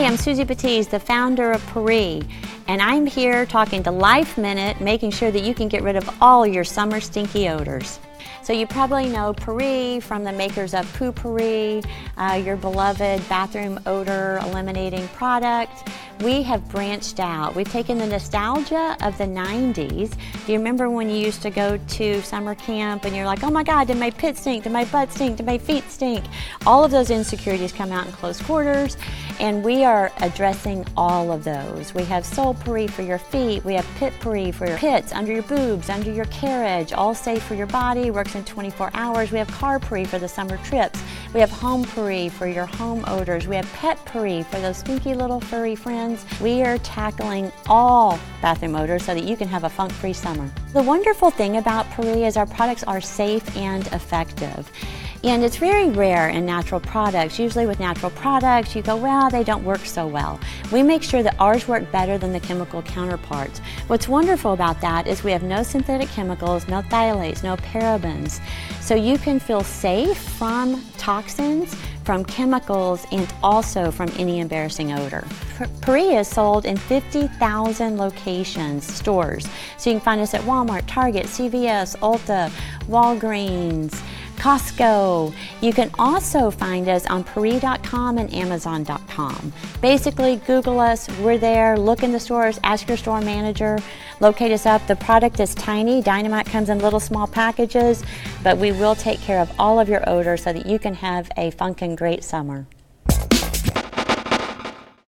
Hi, I'm Suzy Batiz, the founder of Pourri, and I'm here talking to Life Minute, making sure that you can get rid of all your summer stinky odors. So you probably know Pourri from the makers of Poo-Pourri, uh, your beloved bathroom odor eliminating product. We have branched out. We've taken the nostalgia of the 90s. Do you remember when you used to go to summer camp and you're like, oh my God, did my pit stink? Did my butt stink? Did my feet stink? All of those insecurities come out in close quarters, and we are addressing all of those. We have sole Pourri for your feet. We have Pit Pourri for your pits, under your boobs, under your carriage, all safe for your body, works in 24 hours. We have Car Pourri for the summer trips. We have Home Pourri for your home odors. We have Pet Pourri for those stinky little furry friends. We are tackling all bathroom odors so that you can have a funk-free summer. The wonderful thing about Pourri is our products are safe and effective. And it's very rare in natural products. Usually with natural products, you go, well, they don't work so well. We make sure that ours work better than the chemical counterparts. What's wonderful about that is we have no synthetic chemicals, no phthalates, no parabens. So you can feel safe from toxins, from chemicals, and also from any embarrassing odor. Pourri is sold in 50,000 locations, stores. So you can find us at Walmart, Target, CVS, Ulta, Walgreens, Costco. You can also find us on Pourri.com and Amazon.com. Basically, Google us, we're there, look in the stores, ask your store manager, locate us up. The product is tiny, Dynamite comes in little small packages, but we will take care of all of your odors so that you can have a funkin' great summer.